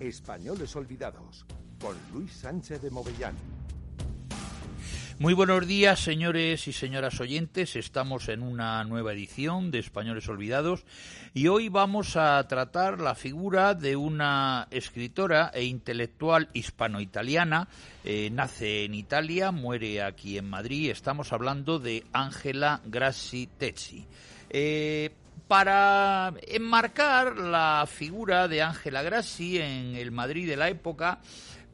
Españoles Olvidados, con Luis Sánchez de Movellán. Muy buenos días, señores y señoras oyentes. Estamos en una nueva edición de Españoles Olvidados y hoy vamos a tratar la figura de una escritora e intelectual hispano-italiana. Eh, nace en Italia, muere aquí en Madrid. Estamos hablando de Angela Grassi Tezzi. Eh, para enmarcar la figura de Ángela Grassi en el Madrid de la época,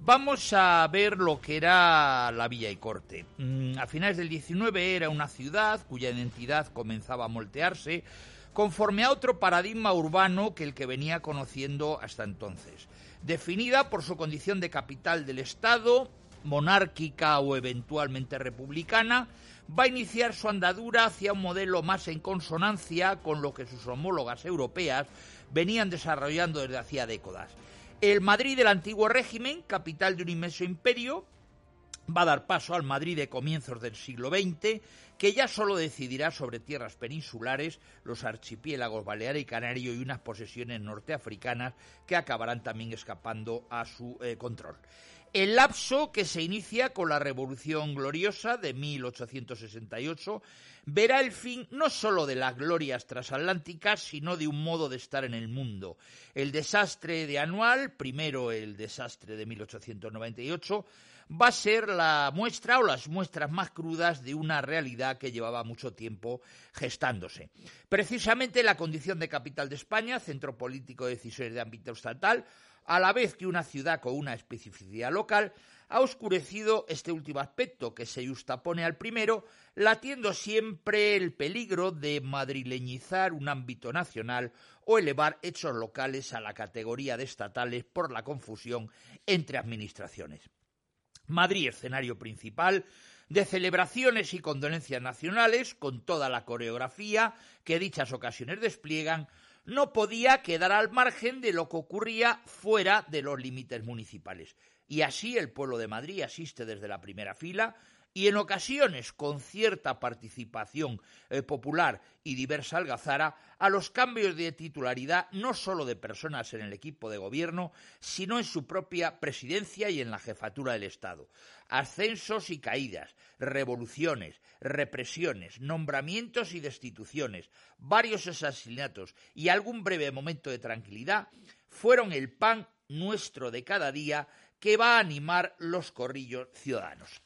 Vamos a ver lo que era la Villa y Corte. Mm, a finales del 19 era una ciudad cuya identidad comenzaba a moltearse conforme a otro paradigma urbano que el que venía conociendo hasta entonces. Definida por su condición de capital del Estado, monárquica o eventualmente republicana, va a iniciar su andadura hacia un modelo más en consonancia con lo que sus homólogas europeas venían desarrollando desde hacía décadas. El Madrid del antiguo régimen, capital de un inmenso imperio, va a dar paso al Madrid de comienzos del siglo XX, que ya solo decidirá sobre tierras peninsulares, los archipiélagos Balear y Canario y unas posesiones norteafricanas que acabarán también escapando a su eh, control. El lapso que se inicia con la Revolución Gloriosa de 1868 verá el fin no sólo de las glorias transatlánticas, sino de un modo de estar en el mundo. El desastre de Anual, primero el desastre de 1898, va a ser la muestra o las muestras más crudas de una realidad que llevaba mucho tiempo gestándose. Precisamente la condición de capital de España, centro político de decisiones de ámbito estatal, a la vez que una ciudad con una especificidad local, ha oscurecido este último aspecto que se justapone al primero, latiendo siempre el peligro de madrileñizar un ámbito nacional o elevar hechos locales a la categoría de estatales por la confusión entre administraciones. Madrid, escenario principal de celebraciones y condolencias nacionales, con toda la coreografía que dichas ocasiones despliegan, no podía quedar al margen de lo que ocurría fuera de los límites municipales. Y así el pueblo de Madrid asiste desde la primera fila y en ocasiones con cierta participación eh, popular y diversa algazara a los cambios de titularidad no solo de personas en el equipo de gobierno, sino en su propia presidencia y en la jefatura del Estado. Ascensos y caídas, revoluciones, represiones, nombramientos y destituciones, varios asesinatos y algún breve momento de tranquilidad fueron el pan nuestro de cada día que va a animar los corrillos ciudadanos.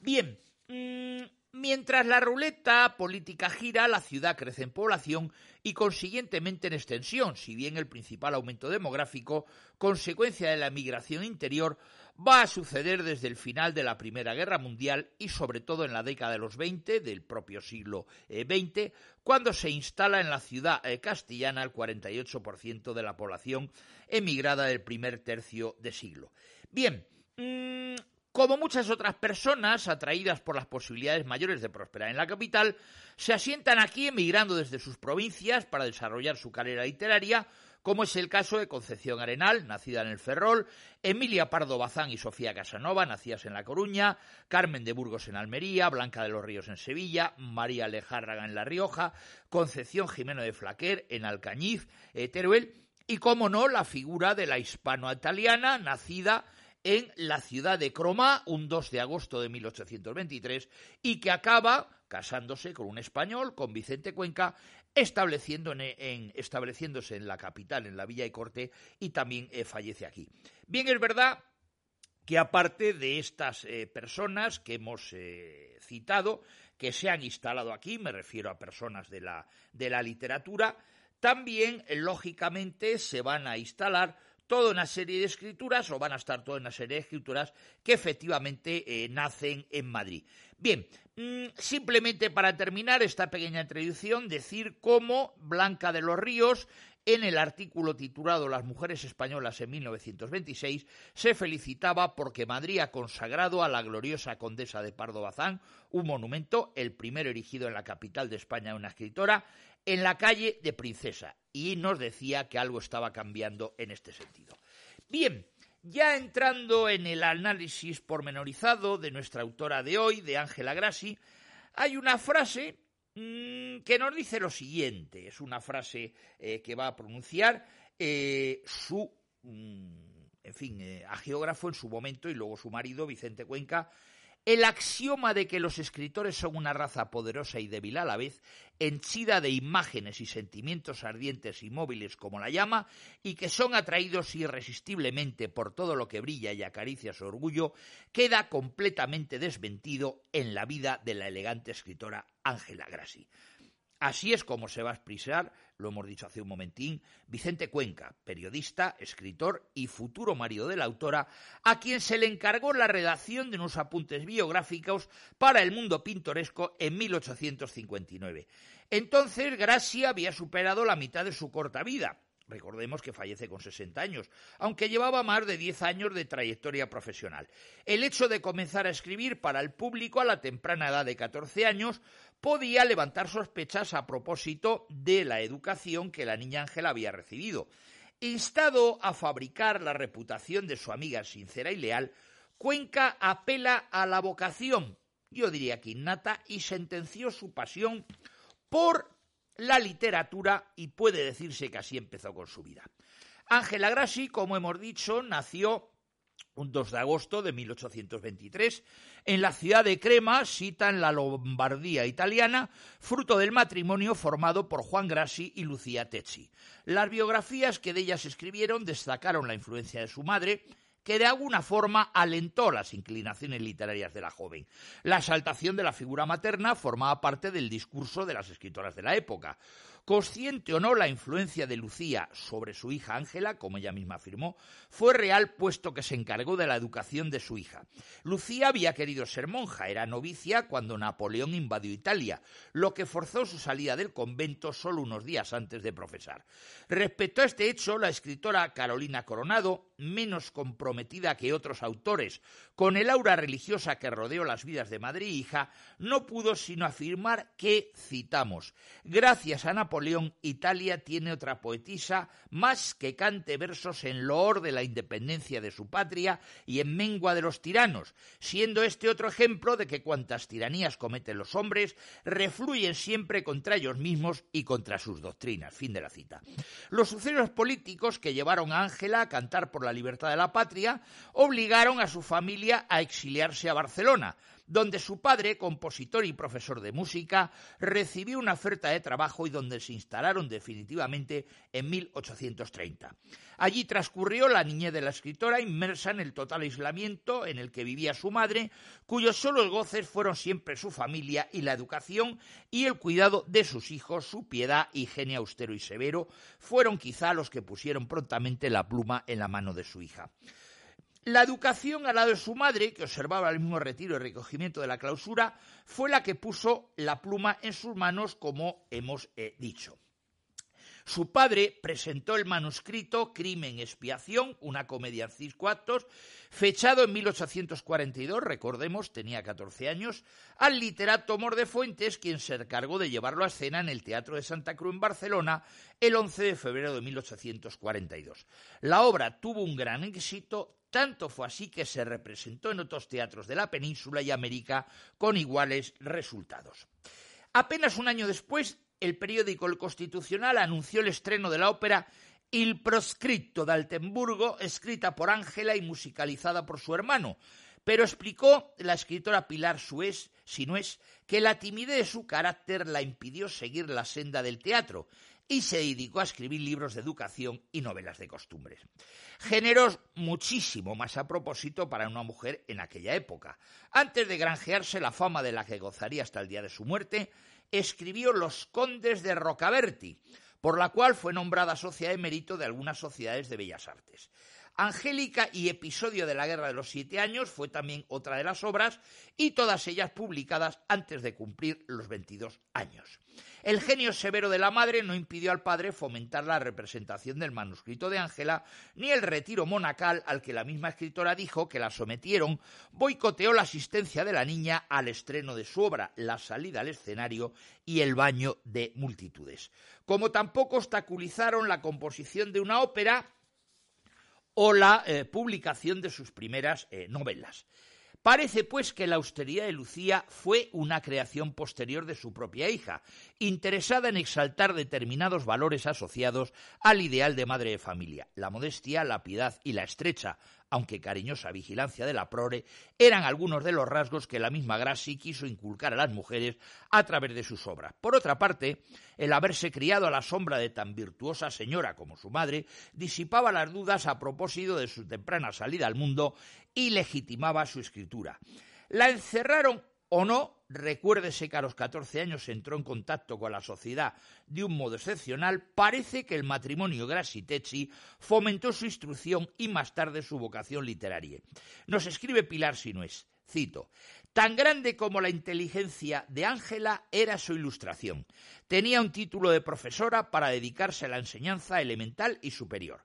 Bien, mm, mientras la ruleta política gira, la ciudad crece en población y consiguientemente en extensión, si bien el principal aumento demográfico, consecuencia de la migración interior, va a suceder desde el final de la Primera Guerra Mundial y sobre todo en la década de los 20 del propio siglo XX, eh, cuando se instala en la ciudad eh, castellana el 48% de la población emigrada del primer tercio de siglo. Bien, mm, como muchas otras personas atraídas por las posibilidades mayores de prosperar en la capital, se asientan aquí emigrando desde sus provincias para desarrollar su carrera literaria, como es el caso de Concepción Arenal, nacida en el Ferrol, Emilia Pardo Bazán y Sofía Casanova, nacidas en La Coruña, Carmen de Burgos en Almería, Blanca de los Ríos en Sevilla, María Lejárraga en La Rioja, Concepción Jimeno de Flaquer en Alcañiz, eh, Teruel, y, como no, la figura de la hispano-italiana, nacida en la ciudad de Cromá un 2 de agosto de 1823 y que acaba casándose con un español, con Vicente Cuenca, estableciéndose en la capital, en la Villa y Corte, y también eh, fallece aquí. Bien, es verdad que aparte de estas eh, personas que hemos eh, citado, que se han instalado aquí, me refiero a personas de la, de la literatura, también, lógicamente, se van a instalar toda una serie de escrituras, o van a estar toda una serie de escrituras que efectivamente eh, nacen en Madrid. Bien, mm, simplemente para terminar esta pequeña introducción, decir cómo Blanca de los Ríos en el artículo titulado Las mujeres españolas en 1926 se felicitaba porque Madrid ha consagrado a la gloriosa condesa de Pardo Bazán un monumento, el primero erigido en la capital de España una escritora, en la calle de Princesa y nos decía que algo estaba cambiando en este sentido. Bien, ya entrando en el análisis pormenorizado de nuestra autora de hoy, de Ángela Grassi, hay una frase mm, que nos dice lo siguiente, es una frase eh, que va a pronunciar eh, su mm, en fin, eh, a geógrafo en su momento y luego su marido, Vicente Cuenca, el axioma de que los escritores son una raza poderosa y débil a la vez, henchida de imágenes y sentimientos ardientes y móviles como la llama, y que son atraídos irresistiblemente por todo lo que brilla y acaricia su orgullo, queda completamente desmentido en la vida de la elegante escritora Ángela Grassi. Así es como se va a expresar, lo hemos dicho hace un momentín, Vicente Cuenca, periodista, escritor y futuro marido de la autora, a quien se le encargó la redacción de unos apuntes biográficos para el mundo pintoresco en 1859. Entonces, Gracia había superado la mitad de su corta vida, Recordemos que fallece con 60 años, aunque llevaba más de 10 años de trayectoria profesional. El hecho de comenzar a escribir para el público a la temprana edad de 14 años podía levantar sospechas a propósito de la educación que la niña Ángela había recibido. Instado a fabricar la reputación de su amiga sincera y leal, Cuenca apela a la vocación, yo diría que innata, y sentenció su pasión por la literatura y puede decirse que así empezó con su vida. Ángela Grassi, como hemos dicho, nació un 2 de agosto de 1823 en la ciudad de Crema, cita en la Lombardía italiana, fruto del matrimonio formado por Juan Grassi y Lucía Tecci. Las biografías que de ellas escribieron destacaron la influencia de su madre, que de alguna forma alentó las inclinaciones literarias de la joven. La exaltación de la figura materna formaba parte del discurso de las escritoras de la época. Consciente o no la influencia de Lucía sobre su hija Ángela, como ella misma afirmó, fue real puesto que se encargó de la educación de su hija. Lucía había querido ser monja, era novicia cuando Napoleón invadió Italia, lo que forzó su salida del convento solo unos días antes de profesar. Respecto a este hecho, la escritora Carolina Coronado, menos comprometida que otros autores con el aura religiosa que rodeó las vidas de madre e hija, no pudo sino afirmar que, citamos, gracias a Napoleón, Italia tiene otra poetisa más que cante versos en loor de la independencia de su patria y en mengua de los tiranos, siendo este otro ejemplo de que cuantas tiranías cometen los hombres refluyen siempre contra ellos mismos y contra sus doctrinas. Fin de la cita. Los sucesos políticos que llevaron a Ángela a cantar por la libertad de la patria obligaron a su familia a exiliarse a Barcelona, donde su padre, compositor y profesor de música, recibió una oferta de trabajo y donde se instalaron definitivamente en 1830. Allí transcurrió la niñez de la escritora inmersa en el total aislamiento en el que vivía su madre, cuyos solos goces fueron siempre su familia y la educación y el cuidado de sus hijos, su piedad y genio austero y severo, fueron quizá los que pusieron prontamente la pluma en la mano de su hija. La educación al lado de su madre, que observaba el mismo retiro y recogimiento de la clausura, fue la que puso la pluma en sus manos, como hemos eh, dicho. Su padre presentó el manuscrito Crimen Expiación, una comedia en cinco actos, fechado en 1842, recordemos, tenía 14 años, al literato Mor de Fuentes, quien se encargó de llevarlo a escena en el Teatro de Santa Cruz en Barcelona el 11 de febrero de 1842. La obra tuvo un gran éxito, tanto fue así que se representó en otros teatros de la península y América con iguales resultados. Apenas un año después, el periódico El Constitucional anunció el estreno de la ópera Il proscritto de Altenburgo, escrita por Ángela y musicalizada por su hermano, pero explicó la escritora Pilar Suez, Sinués, que la timidez de su carácter la impidió seguir la senda del teatro y se dedicó a escribir libros de educación y novelas de costumbres. Géneros muchísimo más a propósito para una mujer en aquella época. Antes de granjearse la fama de la que gozaría hasta el día de su muerte, escribió Los Condes de Rocaberti, por la cual fue nombrada socia de mérito de algunas sociedades de bellas artes. Angélica y Episodio de la Guerra de los Siete Años fue también otra de las obras y todas ellas publicadas antes de cumplir los 22 años. El genio severo de la madre no impidió al padre fomentar la representación del manuscrito de Ángela ni el retiro monacal al que la misma escritora dijo que la sometieron, boicoteó la asistencia de la niña al estreno de su obra, la salida al escenario y el baño de multitudes. Como tampoco obstaculizaron la composición de una ópera o la eh, publicación de sus primeras eh, novelas. Parece, pues, que la austeridad de Lucía fue una creación posterior de su propia hija, interesada en exaltar determinados valores asociados al ideal de madre de familia, la modestia, la piedad y la estrecha, aunque cariñosa vigilancia de la prole, eran algunos de los rasgos que la misma Grassi quiso inculcar a las mujeres a través de sus obras. Por otra parte, el haberse criado a la sombra de tan virtuosa señora como su madre disipaba las dudas a propósito de su temprana salida al mundo y legitimaba su escritura. La encerraron o no, recuérdese que a los 14 años entró en contacto con la sociedad de un modo excepcional, parece que el matrimonio Grassi-Tecci fomentó su instrucción y más tarde su vocación literaria. Nos escribe Pilar Sinués, cito, Tan grande como la inteligencia de Ángela era su ilustración. Tenía un título de profesora para dedicarse a la enseñanza elemental y superior.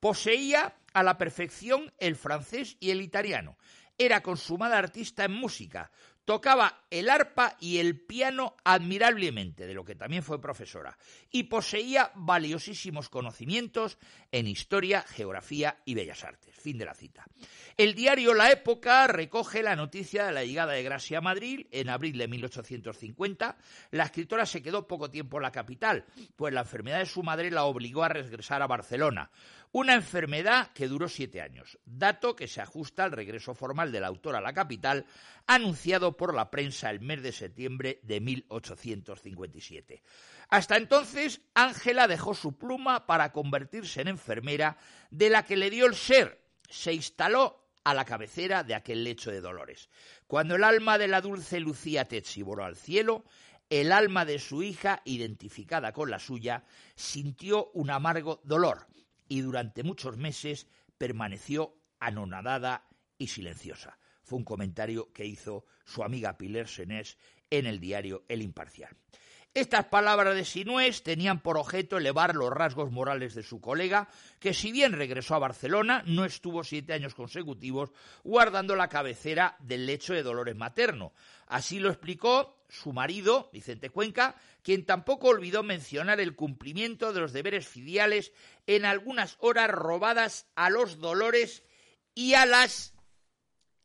Poseía a la perfección el francés y el italiano. Era consumada artista en música, Tocaba el arpa y el piano admirablemente, de lo que también fue profesora, y poseía valiosísimos conocimientos en historia, geografía y bellas artes. Fin de la cita. El diario La Época recoge la noticia de la llegada de Gracia a Madrid en abril de 1850. La escritora se quedó poco tiempo en la capital, pues la enfermedad de su madre la obligó a regresar a Barcelona. Una enfermedad que duró siete años, dato que se ajusta al regreso formal del autor a la capital, anunciado por la prensa el mes de septiembre de 1857. Hasta entonces, Ángela dejó su pluma para convertirse en enfermera, de la que le dio el ser. Se instaló a la cabecera de aquel lecho de dolores. Cuando el alma de la dulce Lucía Tetsi voló al cielo, el alma de su hija, identificada con la suya, sintió un amargo dolor y durante muchos meses permaneció anonadada y silenciosa. Fue un comentario que hizo su amiga Pilar Senés en el diario El Imparcial. Estas palabras de Sinués tenían por objeto elevar los rasgos morales de su colega, que si bien regresó a Barcelona, no estuvo siete años consecutivos guardando la cabecera del lecho de Dolores materno. Así lo explicó su marido, Vicente Cuenca, quien tampoco olvidó mencionar el cumplimiento de los deberes filiales en algunas horas robadas a los dolores y a las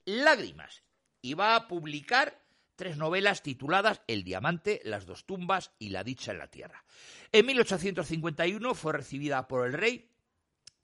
lágrimas. Y va a publicar tres novelas tituladas El diamante, Las dos tumbas y La dicha en la tierra. En 1851 fue recibida por el rey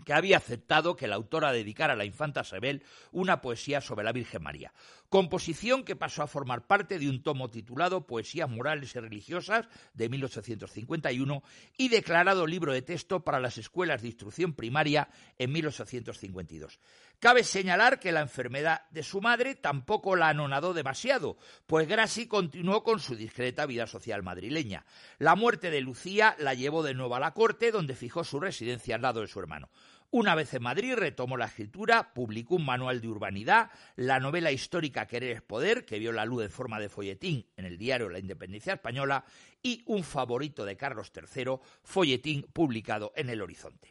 que había aceptado que la autora dedicara a la infanta Isabel una poesía sobre la Virgen María, composición que pasó a formar parte de un tomo titulado Poesías morales y religiosas de 1851 y declarado libro de texto para las escuelas de instrucción primaria en 1852. Cabe señalar que la enfermedad de su madre tampoco la anonadó demasiado, pues Grassi continuó con su discreta vida social madrileña. La muerte de Lucía la llevó de nuevo a la corte, donde fijó su residencia al lado de su hermano. Una vez en Madrid retomó la escritura, publicó un manual de urbanidad, la novela histórica Querer es Poder, que vio la luz en forma de folletín en el diario La Independencia Española, y un favorito de Carlos III, folletín publicado en El Horizonte.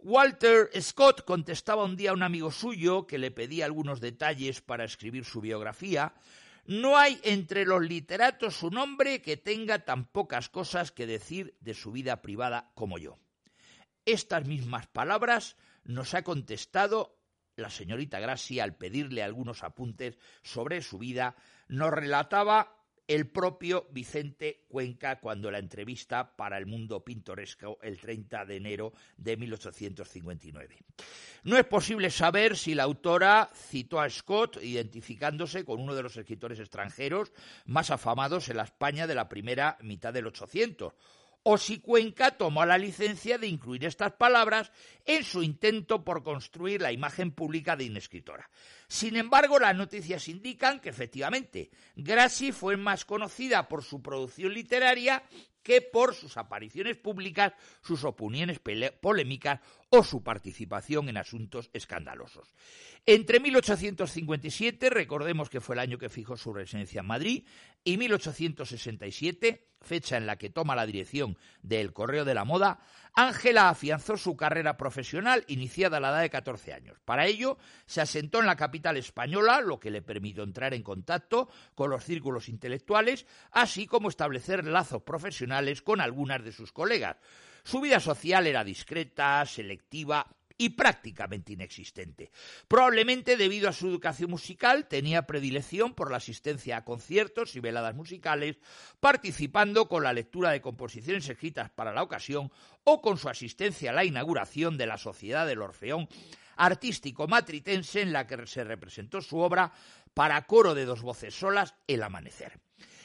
Walter Scott contestaba un día a un amigo suyo que le pedía algunos detalles para escribir su biografía. No hay entre los literatos un hombre que tenga tan pocas cosas que decir de su vida privada como yo. Estas mismas palabras nos ha contestado la señorita Gracia al pedirle algunos apuntes sobre su vida. Nos relataba el propio Vicente Cuenca cuando la entrevista para el mundo pintoresco el 30 de enero de 1859. No es posible saber si la autora citó a Scott identificándose con uno de los escritores extranjeros más afamados en la España de la primera mitad del 800 o si Cuenca tomó la licencia de incluir estas palabras en su intento por construir la imagen pública de inescritora. Sin embargo, las noticias indican que efectivamente Grassi fue más conocida por su producción literaria que por sus apariciones públicas, sus opiniones polémicas o su participación en asuntos escandalosos. Entre 1857, recordemos que fue el año que fijó su residencia en Madrid, y 1867, fecha en la que toma la dirección del Correo de la Moda, Ángela afianzó su carrera profesional iniciada a la edad de 14 años. Para ello, se asentó en la capital española, lo que le permitió entrar en contacto con los círculos intelectuales, así como establecer lazos profesionales con algunas de sus colegas. Su vida social era discreta, selectiva y prácticamente inexistente. Probablemente debido a su educación musical tenía predilección por la asistencia a conciertos y veladas musicales, participando con la lectura de composiciones escritas para la ocasión o con su asistencia a la inauguración de la Sociedad del Orfeón artístico matritense en la que se representó su obra para coro de dos voces solas, El Amanecer.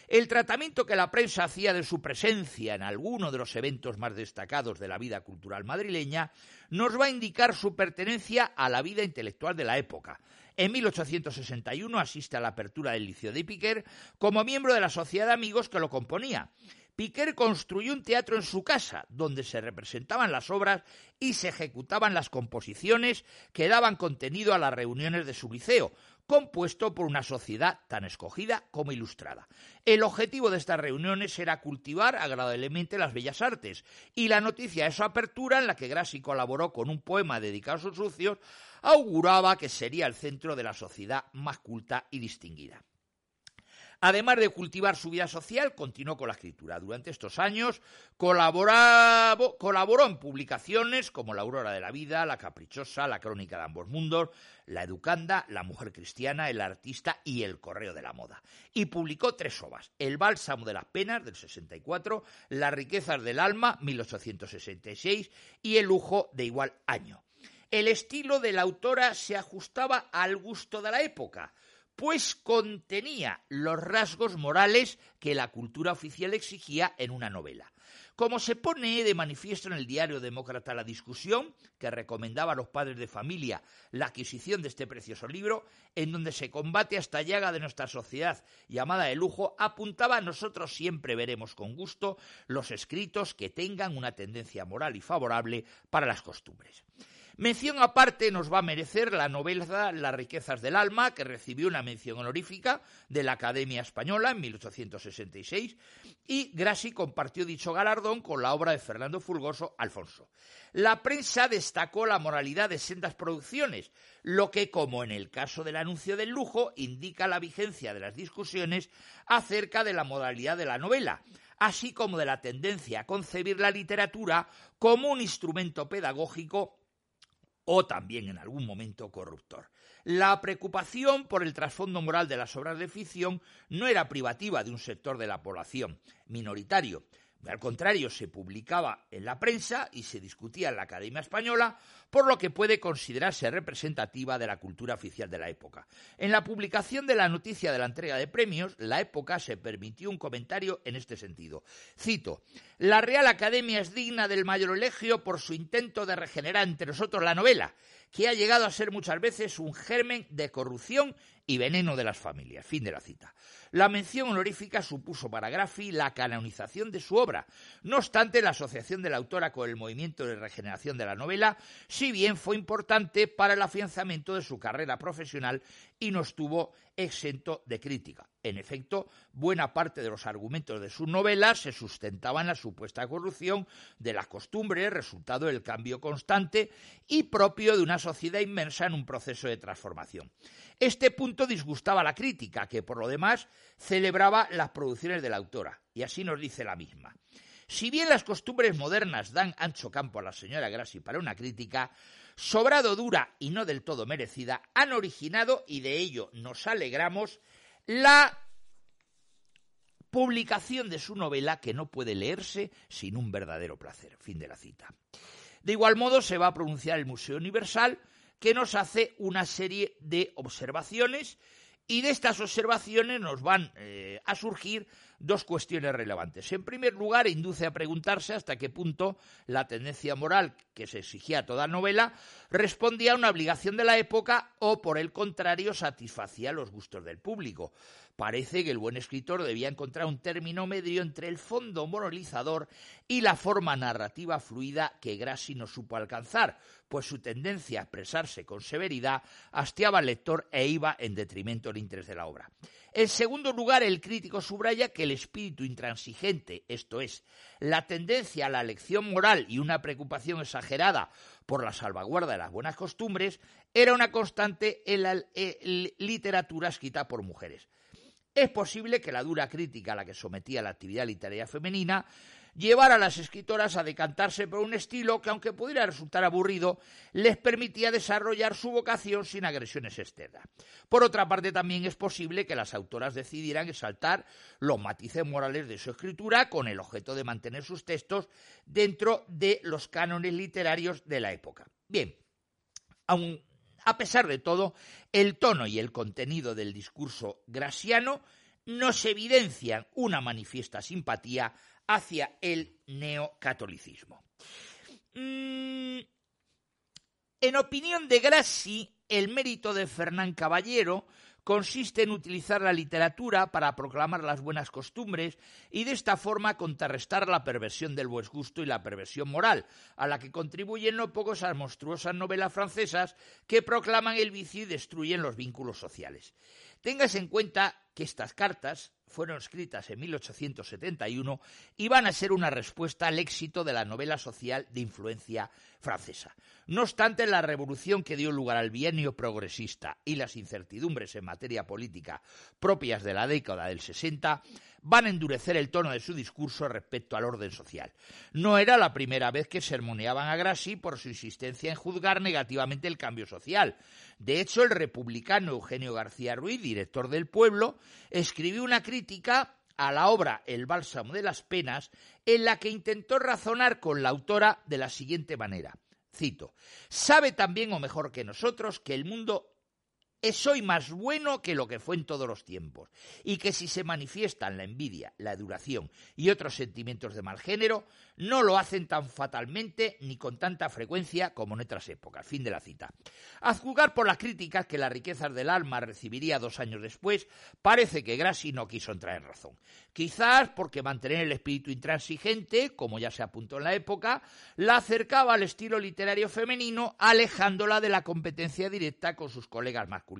El tratamiento que la prensa hacía de su presencia en alguno de los eventos más destacados de la vida cultural madrileña nos va a indicar su pertenencia a la vida intelectual de la época. En 1861 asiste a la apertura del Liceo de Piquer como miembro de la sociedad de amigos que lo componía. Piquer construyó un teatro en su casa, donde se representaban las obras y se ejecutaban las composiciones que daban contenido a las reuniones de su liceo, compuesto por una sociedad tan escogida como ilustrada. El objetivo de estas reuniones era cultivar agradablemente las bellas artes, y la noticia de su apertura, en la que Grassi colaboró con un poema dedicado a sus sucios, auguraba que sería el centro de la sociedad más culta y distinguida. Además de cultivar su vida social, continuó con la escritura. Durante estos años colaboró en publicaciones como La Aurora de la Vida, La Caprichosa, La Crónica de ambos mundos, La Educanda, La Mujer Cristiana, El Artista y El Correo de la Moda. Y publicó tres obras, El Bálsamo de las Penas, del 64, Las Riquezas del Alma, 1866, y El Lujo, de igual año. El estilo de la autora se ajustaba al gusto de la época pues contenía los rasgos morales que la cultura oficial exigía en una novela. Como se pone de manifiesto en el diario Demócrata La Discusión, que recomendaba a los padres de familia la adquisición de este precioso libro, en donde se combate esta llaga de nuestra sociedad llamada de lujo, apuntaba nosotros siempre veremos con gusto los escritos que tengan una tendencia moral y favorable para las costumbres. Mención aparte nos va a merecer la novela Las riquezas del alma, que recibió una mención honorífica de la Academia Española en 1866, y Grassi compartió dicho galardón con la obra de Fernando Fulgoso Alfonso. La prensa destacó la moralidad de sendas producciones, lo que, como en el caso del anuncio del lujo, indica la vigencia de las discusiones acerca de la modalidad de la novela, así como de la tendencia a concebir la literatura como un instrumento pedagógico o también en algún momento corruptor. La preocupación por el trasfondo moral de las obras de ficción no era privativa de un sector de la población minoritario, al contrario, se publicaba en la prensa y se discutía en la Academia Española, por lo que puede considerarse representativa de la cultura oficial de la época. En la publicación de la noticia de la entrega de premios, la época se permitió un comentario en este sentido. Cito, La Real Academia es digna del mayor elegio por su intento de regenerar entre nosotros la novela, que ha llegado a ser muchas veces un germen de corrupción y veneno de las familias. Fin de la cita. La mención honorífica supuso para Graffi la canonización de su obra. No obstante, la asociación de la autora con el movimiento de regeneración de la novela, si bien fue importante para el afianzamiento de su carrera profesional y no estuvo exento de crítica. En efecto, buena parte de los argumentos de sus novelas se sustentaban en la supuesta corrupción de las costumbres, resultado del cambio constante y propio de una sociedad inmersa en un proceso de transformación. Este punto disgustaba a la crítica, que por lo demás celebraba las producciones de la autora, y así nos dice la misma. Si bien las costumbres modernas dan ancho campo a la señora Grassi para una crítica, sobrado dura y no del todo merecida, han originado, y de ello nos alegramos, la publicación de su novela que no puede leerse sin un verdadero placer. Fin de la cita. De igual modo se va a pronunciar el Museo Universal que nos hace una serie de observaciones y de estas observaciones nos van eh, a surgir dos cuestiones relevantes. En primer lugar, induce a preguntarse hasta qué punto la tendencia moral que se exigía a toda novela respondía a una obligación de la época o, por el contrario, satisfacía los gustos del público. Parece que el buen escritor debía encontrar un término medio entre el fondo moralizador y la forma narrativa fluida que Grassi no supo alcanzar, pues su tendencia a expresarse con severidad hastiaba al lector e iba en detrimento del interés de la obra. En segundo lugar, el crítico subraya que el espíritu intransigente, esto es, la tendencia a la lección moral y una preocupación exagerada por la salvaguarda de las buenas costumbres, era una constante en la eh, literatura escrita por mujeres. Es posible que la dura crítica a la que sometía la actividad literaria femenina llevar a las escritoras a decantarse por un estilo que, aunque pudiera resultar aburrido, les permitía desarrollar su vocación sin agresiones externas. Por otra parte, también es posible que las autoras decidieran exaltar los matices morales de su escritura con el objeto de mantener sus textos dentro de los cánones literarios de la época. Bien, a pesar de todo, el tono y el contenido del discurso grasiano nos evidencian una manifiesta simpatía hacia el neocatolicismo. Mm, en opinión de Grassi, el mérito de Fernán Caballero consiste en utilizar la literatura para proclamar las buenas costumbres y de esta forma contrarrestar la perversión del buen gusto y la perversión moral, a la que contribuyen no pocos las monstruosas novelas francesas que proclaman el vicio y destruyen los vínculos sociales. Téngase en cuenta que estas cartas fueron escritas en 1871 y van a ser una respuesta al éxito de la novela social de influencia francesa. No obstante, la revolución que dio lugar al bienio progresista y las incertidumbres en materia política propias de la década del 60 van a endurecer el tono de su discurso respecto al orden social. No era la primera vez que sermoneaban a Grassi por su insistencia en juzgar negativamente el cambio social. De hecho, el republicano Eugenio García Ruiz, director del Pueblo, escribió una crítica a la obra El bálsamo de las penas, en la que intentó razonar con la autora de la siguiente manera. Cito, sabe también o mejor que nosotros que el mundo es hoy más bueno que lo que fue en todos los tiempos, y que si se manifiestan la envidia, la duración y otros sentimientos de mal género, no lo hacen tan fatalmente ni con tanta frecuencia como en otras épocas. Fin de la cita. A juzgar por las críticas que las riquezas del alma recibiría dos años después, parece que Grassi no quiso entrar en razón. Quizás porque mantener el espíritu intransigente, como ya se apuntó en la época, la acercaba al estilo literario femenino, alejándola de la competencia directa con sus colegas masculinos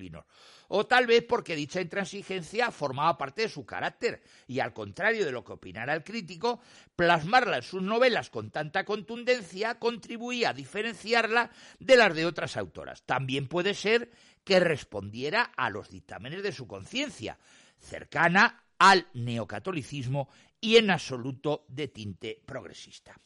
o tal vez porque dicha intransigencia formaba parte de su carácter y al contrario de lo que opinara el crítico, plasmarla en sus novelas con tanta contundencia contribuía a diferenciarla de las de otras autoras. También puede ser que respondiera a los dictámenes de su conciencia, cercana al neocatolicismo y en absoluto de tinte progresista.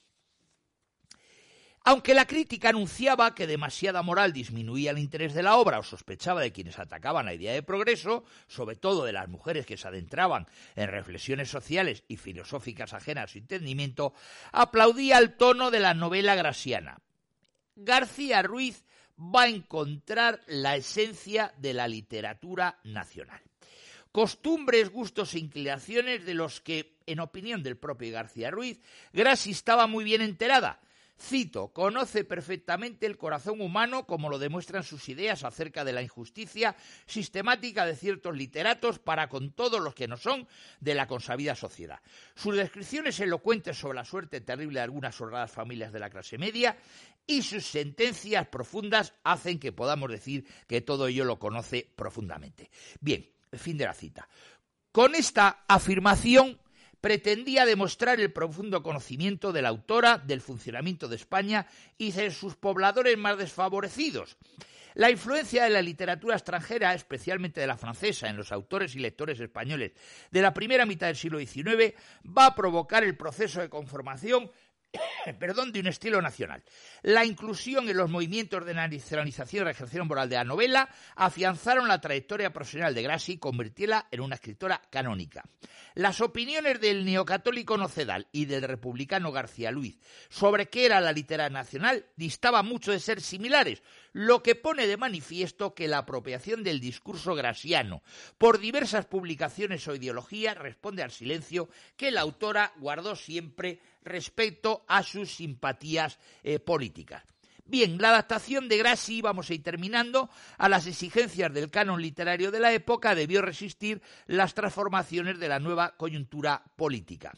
Aunque la crítica anunciaba que demasiada moral disminuía el interés de la obra o sospechaba de quienes atacaban la idea de progreso, sobre todo de las mujeres que se adentraban en reflexiones sociales y filosóficas ajenas a su entendimiento, aplaudía el tono de la novela grasiana. García Ruiz va a encontrar la esencia de la literatura nacional. Costumbres, gustos e inclinaciones de los que, en opinión del propio García Ruiz, Grassi estaba muy bien enterada, Cito, conoce perfectamente el corazón humano como lo demuestran sus ideas acerca de la injusticia sistemática de ciertos literatos para con todos los que no son de la consabida sociedad. Sus descripciones elocuentes sobre la suerte terrible de algunas honradas familias de la clase media y sus sentencias profundas hacen que podamos decir que todo ello lo conoce profundamente. Bien, fin de la cita. Con esta afirmación pretendía demostrar el profundo conocimiento de la autora del funcionamiento de España y de sus pobladores más desfavorecidos. La influencia de la literatura extranjera, especialmente de la francesa, en los autores y lectores españoles de la primera mitad del siglo XIX va a provocar el proceso de conformación perdón, de un estilo nacional. La inclusión en los movimientos de nacionalización y regeneración moral de la novela afianzaron la trayectoria profesional de Grassi y convirtiéla en una escritora canónica. Las opiniones del neocatólico Nocedal y del republicano García Luis sobre qué era la literatura nacional distaban mucho de ser similares, lo que pone de manifiesto que la apropiación del discurso grasiano por diversas publicaciones o ideologías responde al silencio que la autora guardó siempre respecto a sus simpatías eh, políticas. Bien, la adaptación de Grassi, vamos a ir terminando, a las exigencias del canon literario de la época debió resistir las transformaciones de la nueva coyuntura política.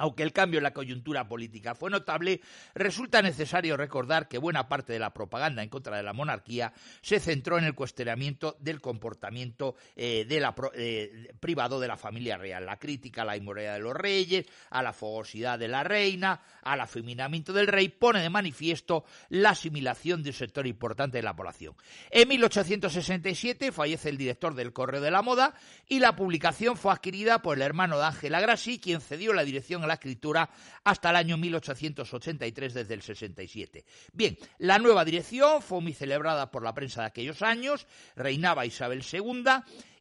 Aunque el cambio en la coyuntura política fue notable, resulta necesario recordar que buena parte de la propaganda en contra de la monarquía se centró en el cuestionamiento del comportamiento eh, eh, privado de la familia real, la crítica a la inmoralidad de los reyes, a la fogosidad de la reina, al afeminamiento del rey, pone de manifiesto la asimilación de un sector importante de la población. En 1867 fallece el director del Correo de la Moda y la publicación fue adquirida por el hermano de Ángela Grassi, quien cedió la dirección la escritura hasta el año 1883 desde el 67. Bien, la nueva dirección fue muy celebrada por la prensa de aquellos años, reinaba Isabel II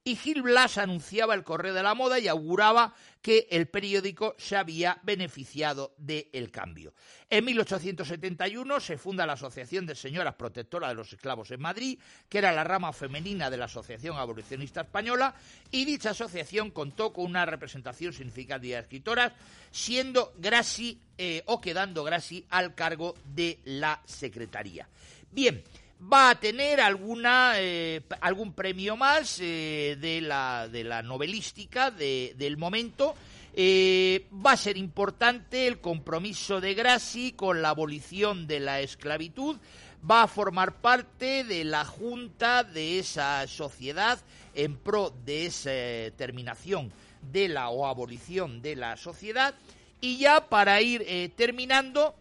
y Gil Blas anunciaba el correo de la moda y auguraba que el periódico se había beneficiado del cambio. En 1871 se funda la Asociación de Señoras Protectoras de los Esclavos en Madrid, que era la rama femenina de la Asociación Abolicionista Española, y dicha asociación contó con una representación significativa de escritoras, siendo Grassi eh, o quedando Grassi al cargo de la Secretaría. Bien, va a tener alguna eh, algún premio más eh, de, la, de la novelística del momento. Eh, va a ser importante el compromiso de Grassi con la abolición de la esclavitud. Va a formar parte de la junta de esa sociedad en pro de esa terminación de la o abolición de la sociedad. Y ya para ir terminando,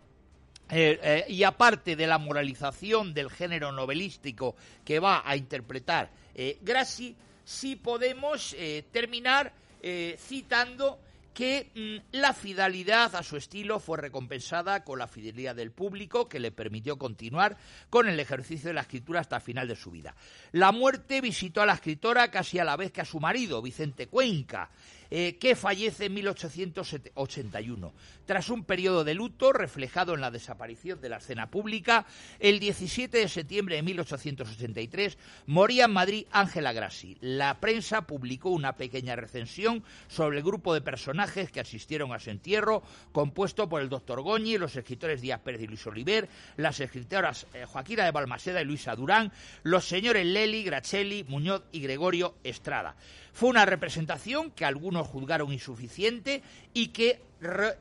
eh, eh, y aparte de la moralización del género novelístico que va a interpretar eh, Grassi, sí podemos terminar citando que mm, la fidelidad a su estilo fue recompensada con la fidelidad del público que le permitió continuar con el ejercicio de la escritura hasta el final de su vida. La muerte visitó a la escritora casi a la vez que a su marido, Vicente Cuenca, eh, que fallece en 1881. Tras un periodo de luto reflejado en la desaparición de la escena pública, el 17 de septiembre de 1883 moría en Madrid Ángela Grassi. La prensa publicó una pequeña recensión sobre el grupo de personajes que asistieron a su entierro, compuesto por el doctor Goñi, los escritores Díaz Pérez y Luis Oliver, las escritoras eh, Joaquina de Balmaseda y Luisa Durán, los señores Leli, Gracelli, Muñoz y Gregorio Estrada. Fue una representación que algunos juzgaron insuficiente y que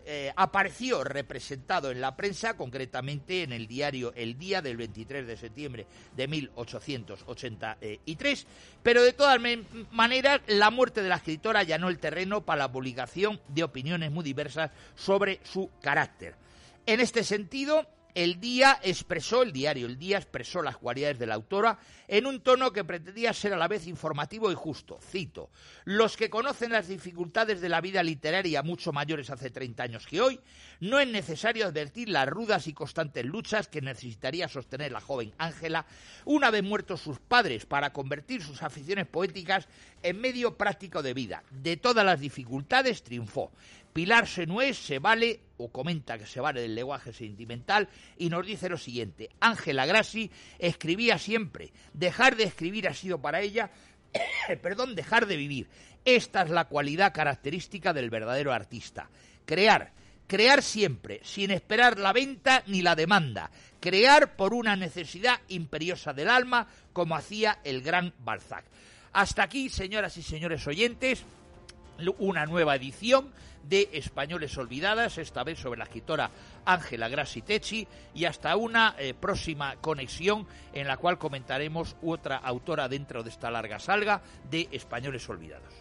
eh, apareció representado en la prensa, concretamente en el diario El Día del 23 de septiembre de 1883, pero de todas maneras la muerte de la escritora allanó el terreno para la publicación de opiniones muy diversas sobre su carácter. En este sentido, el Día expresó, el diario El Día expresó las cualidades de la autora en un tono que pretendía ser a la vez informativo y justo. Cito, los que conocen las dificultades de la vida literaria mucho mayores hace 30 años que hoy, no es necesario advertir las rudas y constantes luchas que necesitaría sostener la joven Ángela una vez muertos sus padres para convertir sus aficiones poéticas en medio práctico de vida. De todas las dificultades triunfó. Pilar Senués se vale o comenta que se vale del lenguaje sentimental y nos dice lo siguiente. Ángela Grassi escribía siempre. Dejar de escribir ha sido para ella, perdón, dejar de vivir. Esta es la cualidad característica del verdadero artista. Crear. Crear siempre, sin esperar la venta ni la demanda. Crear por una necesidad imperiosa del alma, como hacía el gran Balzac. Hasta aquí, señoras y señores oyentes, una nueva edición de Españoles Olvidadas, esta vez sobre la escritora Ángela Grassi Tecci, y hasta una eh, próxima conexión en la cual comentaremos otra autora dentro de esta larga salga de Españoles Olvidados.